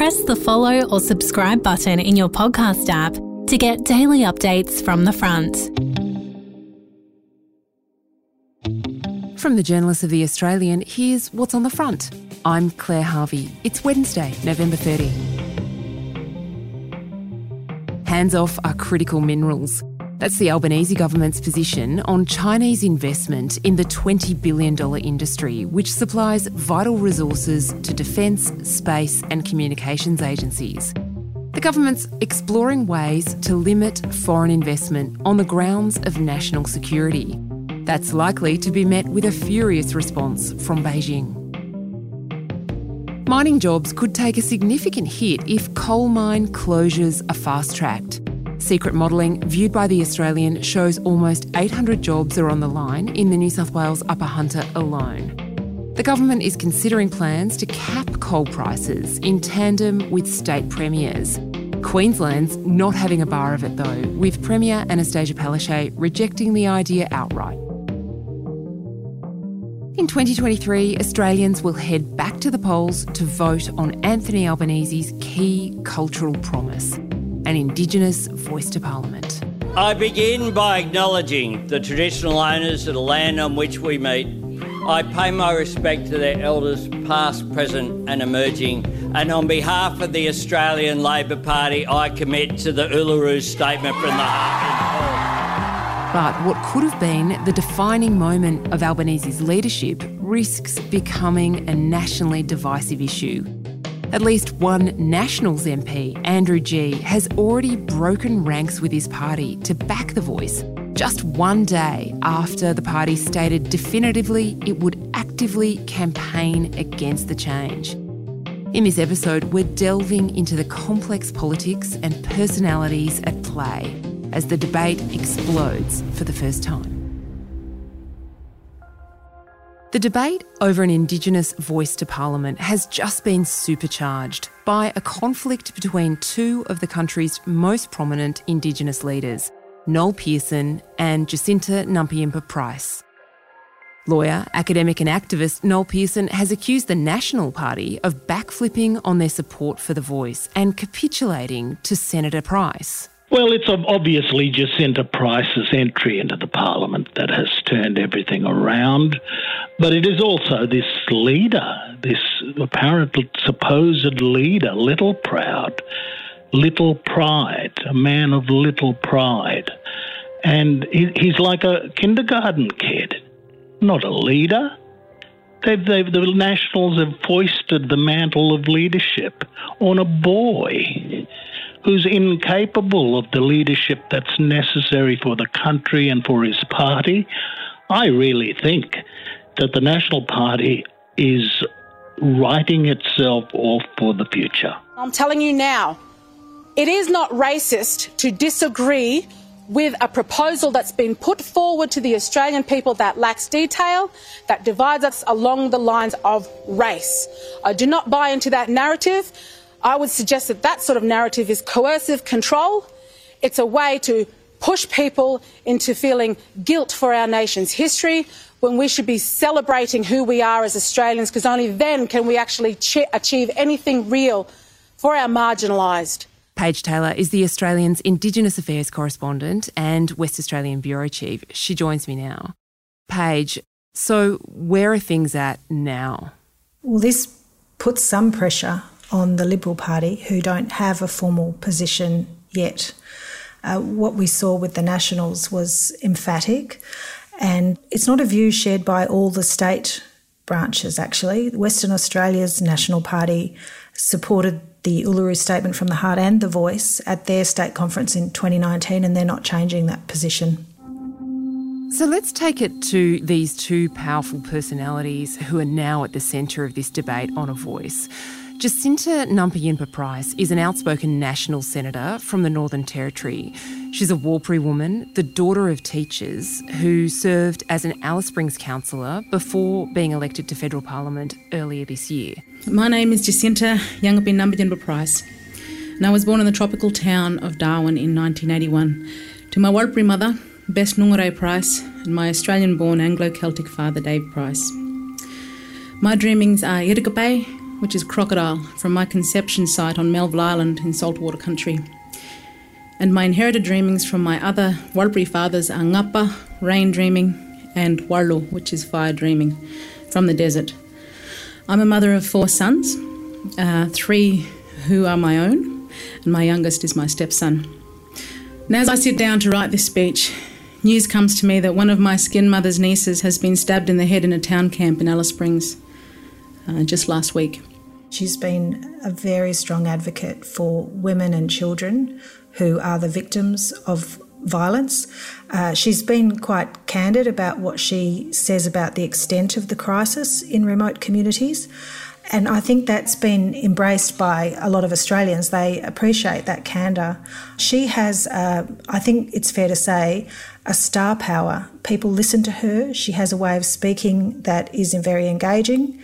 press the follow or subscribe button in your podcast app to get daily updates from the front. From the journalists of The Australian, here's what's on the front. I'm Claire Harvey. It's Wednesday, November 30. Hands off are critical minerals. That's the Albanese government's position on Chinese investment in the $20 billion industry, which supplies vital resources to defence, space, and communications agencies. The government's exploring ways to limit foreign investment on the grounds of national security. That's likely to be met with a furious response from Beijing. Mining jobs could take a significant hit if coal mine closures are fast tracked. Secret modelling, viewed by The Australian, shows almost 800 jobs are on the line in the New South Wales Upper Hunter alone. The government is considering plans to cap coal prices in tandem with state premiers. Queensland's not having a bar of it though, with Premier Annastacia Palaszczuk rejecting the idea outright. In 2023, Australians will head back to the polls to vote on Anthony Albanese's key cultural promise an Indigenous voice to Parliament. I begin by acknowledging the traditional owners of the land on which we meet. I pay my respect to their elders, past, present, and emerging. And on behalf of the Australian Labor Party, I commit to the Uluru Statement from the Heart. But what could have been the defining moment of Albanese's leadership risks becoming a nationally divisive issue. At least one Nationals MP, Andrew Gee, has already broken ranks with his party to back the voice just one day after the party stated definitively it would actively campaign against the change. In this episode, we're delving into the complex politics and personalities at play as the debate explodes for the first time. The debate over an Indigenous voice to Parliament has just been supercharged by a conflict between two of the country's most prominent Indigenous leaders, Noel Pearson and Jacinta Nampijinpa Price. Lawyer, academic, and activist Noel Pearson has accused the National Party of backflipping on their support for the voice and capitulating to Senator Price. Well, it's obviously Jacinta Price's entry into the parliament that has turned everything around. But it is also this leader, this apparent supposed leader, little proud, little pride, a man of little pride. And he's like a kindergarten kid, not a leader. They've, they've, the Nationals have foisted the mantle of leadership on a boy who's incapable of the leadership that's necessary for the country and for his party. I really think that the National Party is writing itself off for the future. I'm telling you now, it is not racist to disagree with a proposal that's been put forward to the Australian people that lacks detail, that divides us along the lines of race. I do not buy into that narrative. I would suggest that that sort of narrative is coercive control. It's a way to push people into feeling guilt for our nation's history when we should be celebrating who we are as Australians because only then can we actually ch- achieve anything real for our marginalised. Paige Taylor is the Australian's Indigenous Affairs correspondent and West Australian bureau chief. She joins me now. Paige, so where are things at now? Well, this puts some pressure on the Liberal Party, who don't have a formal position yet. Uh, what we saw with the Nationals was emphatic, and it's not a view shared by all the state branches, actually. Western Australia's National Party supported the Uluru Statement from the Heart and the Voice at their state conference in 2019, and they're not changing that position. So let's take it to these two powerful personalities who are now at the centre of this debate on a voice. Jacinta Nampijinpa Price is an outspoken national senator from the Northern Territory. She's a Warlpiri woman, the daughter of teachers, who served as an Alice Springs councillor before being elected to federal parliament earlier this year. My name is Jacinta Yangapin Nampijinpa Price, and I was born in the tropical town of Darwin in 1981 to my Warlpiri mother, Bess Nungarrayi Price, and my Australian born Anglo Celtic father, Dave Price. My dreamings are Yirrkala which is crocodile, from my conception site on Melville Island in saltwater country. And my inherited dreamings from my other Warlpiri fathers are Ngapa, rain dreaming, and Warlu, which is fire dreaming, from the desert. I'm a mother of four sons, uh, three who are my own, and my youngest is my stepson. And as I sit down to write this speech, news comes to me that one of my skin mother's nieces has been stabbed in the head in a town camp in Alice Springs uh, just last week. She's been a very strong advocate for women and children who are the victims of violence. Uh, she's been quite candid about what she says about the extent of the crisis in remote communities. And I think that's been embraced by a lot of Australians. They appreciate that candour. She has, uh, I think it's fair to say, a star power. People listen to her. She has a way of speaking that is very engaging,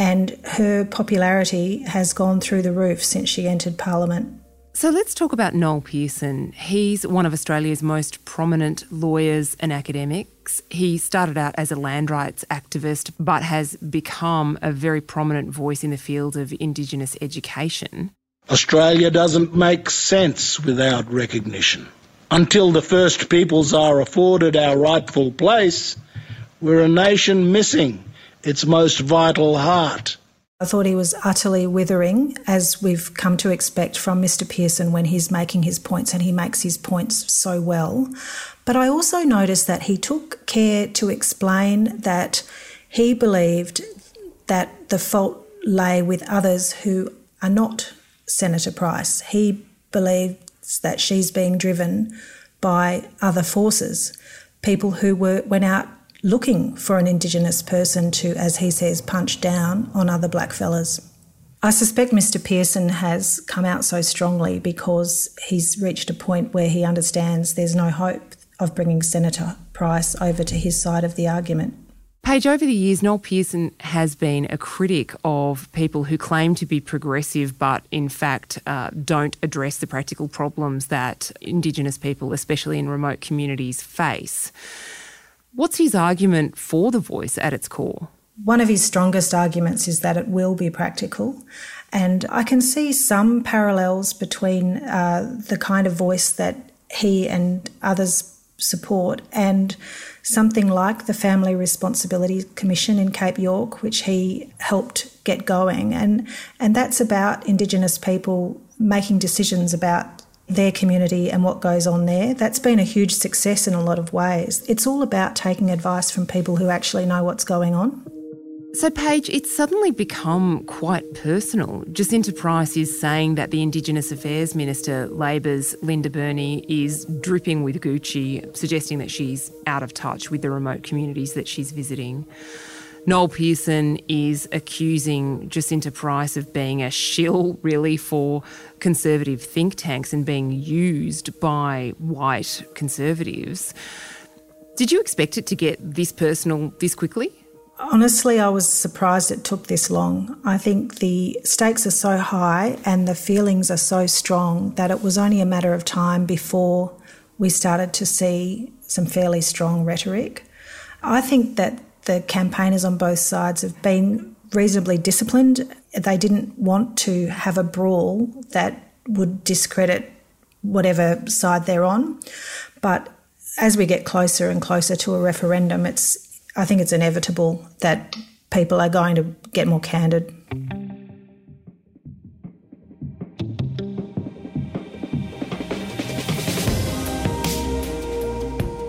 and her popularity has gone through the roof since she entered Parliament. So let's talk about Noel Pearson. He's one of Australia's most prominent lawyers and academics. He started out as a land rights activist but has become a very prominent voice in the field of Indigenous education. Australia doesn't make sense without recognition. Until the First Peoples are afforded our rightful place, we're a nation missing its most vital heart. I thought he was utterly withering, as we've come to expect from Mr. Pearson when he's making his points, and he makes his points so well. But I also noticed that he took care to explain that he believed that the fault lay with others who are not Senator Price. He believes that she's being driven by other forces, people who were went out looking for an Indigenous person to, as he says, punch down on other blackfellas. I suspect Mr. Pearson has come out so strongly because he's reached a point where he understands there's no hope of bringing Senator Price over to his side of the argument. Paige, over the years, Noel Pearson has been a critic of people who claim to be progressive but in fact uh, don't address the practical problems that Indigenous people, especially in remote communities, face. What's his argument for the voice at its core? One of his strongest arguments is that it will be practical. And I can see some parallels between uh, the kind of voice that he and others support and something like the Family Responsibility Commission in Cape York, which he helped get going. And, and that's about Indigenous people making decisions about their community and what goes on there. That's been a huge success in a lot of ways. It's all about taking advice from people who actually know what's going on. So, Paige, it's suddenly become quite personal. Jacinta Price is saying that the Indigenous Affairs Minister, Labor's Linda Burney, is dripping with Gucci, suggesting that she's out of touch with the remote communities that she's visiting. Noel Pearson is accusing Jacinta Price of being a shill, really, for conservative think tanks and being used by white conservatives. Did you expect it to get this personal this quickly? Honestly, I was surprised it took this long. I think the stakes are so high and the feelings are so strong that it was only a matter of time before we started to see some fairly strong rhetoric. I think that the campaigners on both sides have been reasonably disciplined. They didn't want to have a brawl that would discredit whatever side they're on. But as we get closer and closer to a referendum, it's I think it's inevitable that people are going to get more candid.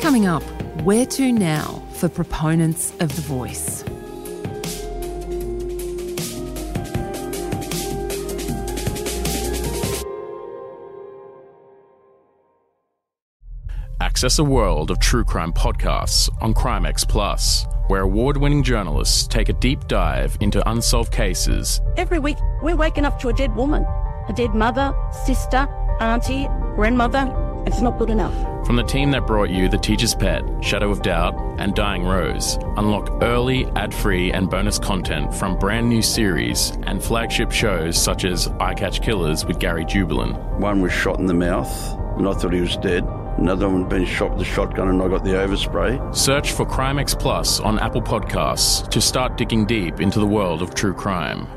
Coming up, where to now for proponents of the voice? Access a world of true crime podcasts on Crimex Plus, where award winning journalists take a deep dive into unsolved cases. Every week, we're waking up to a dead woman, a dead mother, sister, auntie, grandmother. It's not good enough. From the team that brought you The Teacher's Pet, Shadow of Doubt, and Dying Rose, unlock early, ad free, and bonus content from brand new series and flagship shows such as I Catch Killers with Gary Jubelin. One was shot in the mouth, and I thought he was dead. Another one had been shot with a shotgun, and I got the overspray. Search for Crimex Plus on Apple Podcasts to start digging deep into the world of true crime.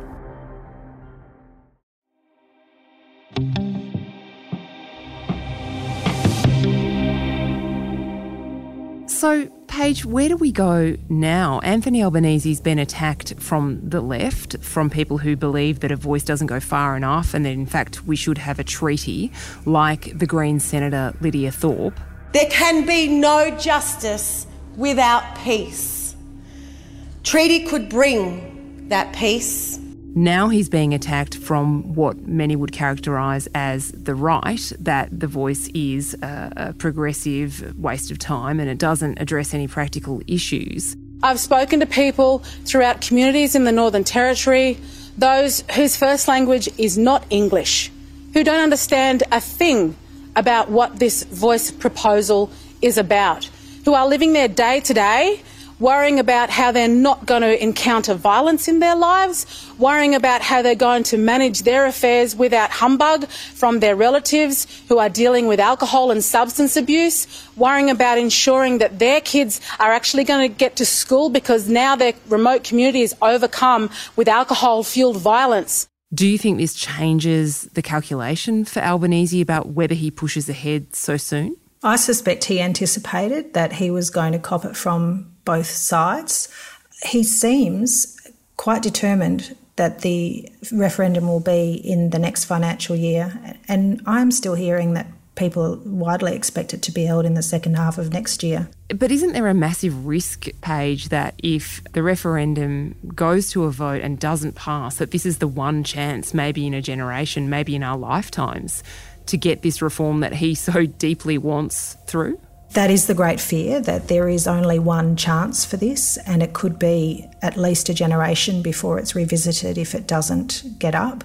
So, Paige, where do we go now? Anthony Albanese's been attacked from the left, from people who believe that a voice doesn't go far enough and that in fact we should have a treaty, like the Green Senator Lydia Thorpe. There can be no justice without peace. Treaty could bring that peace. Now he's being attacked from what many would characterise as the right, that the voice is a, a, progressive waste of time and it doesn't address any practical issues. I've spoken to people throughout communities in the Northern Territory, those whose first language is not English, who don't understand a thing about what this voice proposal is about, who are living their day to day worrying about how they're not going to encounter violence in their lives, worrying about how they're going to manage their affairs without humbug from their relatives who are dealing with alcohol and substance abuse, worrying about ensuring that their kids are actually going to get to school because now their remote community is overcome with alcohol fueled violence. Do you think this changes the calculation for Albanese about whether he pushes ahead so soon? I suspect he anticipated that he was going to cop it from both sides. He seems quite determined that the referendum will be in the next financial year, and I'm still hearing that people widely expect it to be held in the second half of next year. But isn't there a massive risk, Paige, that if the referendum goes to a vote and doesn't pass, that this is the one chance, maybe in a generation, maybe in our lifetimes, to get this reform that he so deeply wants through? That is the great fear that there is only one chance for this, and it could be at least a generation before it's revisited if it doesn't get up.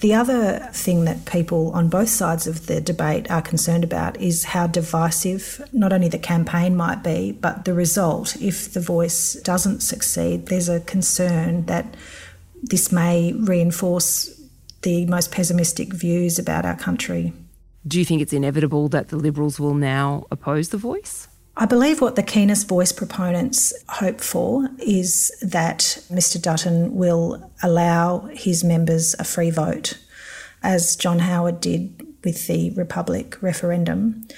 The other thing that people on both sides of the debate are concerned about is how divisive not only the campaign might be, but the result. If the voice doesn't succeed, there's a concern that this may reinforce the most pessimistic views about our country. Do you think it's inevitable that the Liberals will now oppose the voice? I believe what the keenest voice proponents hope for is that Mr Dutton will allow his members a free vote, as John Howard did with the Republic referendum.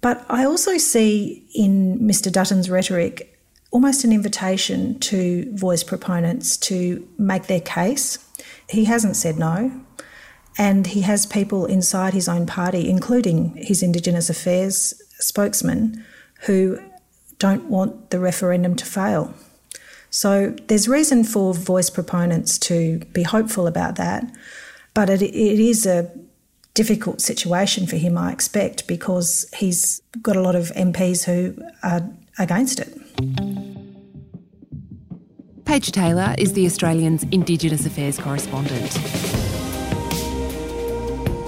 But I also see in Mr Dutton's rhetoric almost an invitation to voice proponents to make their case. He hasn't said no. And he has people inside his own party, including his Indigenous Affairs spokesman, who don't want the referendum to fail. So there's reason for voice proponents to be hopeful about that, but it, it is a difficult situation for him, I expect, because he's got a lot of MPs who are against it. Paige Taylor is the Australian's Indigenous Affairs correspondent.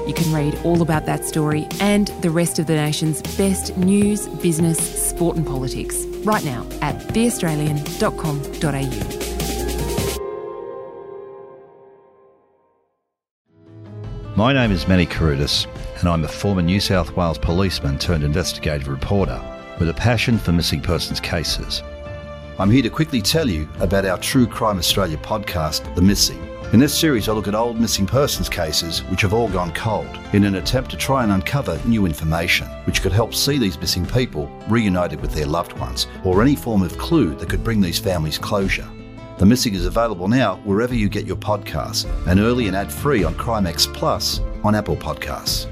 You can read all about that story and the rest of the nation's best news, business, sport, and politics right now at theaustralian.com.au. My name is Manny Carudis, and I'm a former New South Wales policeman turned investigative reporter with a passion for missing persons cases. I'm here to quickly tell you about our True Crime Australia podcast, The Missing in this series, I look at old missing persons cases which have all gone cold in an attempt to try and uncover new information which could help see these missing people reunited with their loved ones or any form of clue that could bring these families closure. The Missing is available now wherever you get your podcasts and early and ad free on Crimex Plus on Apple Podcasts.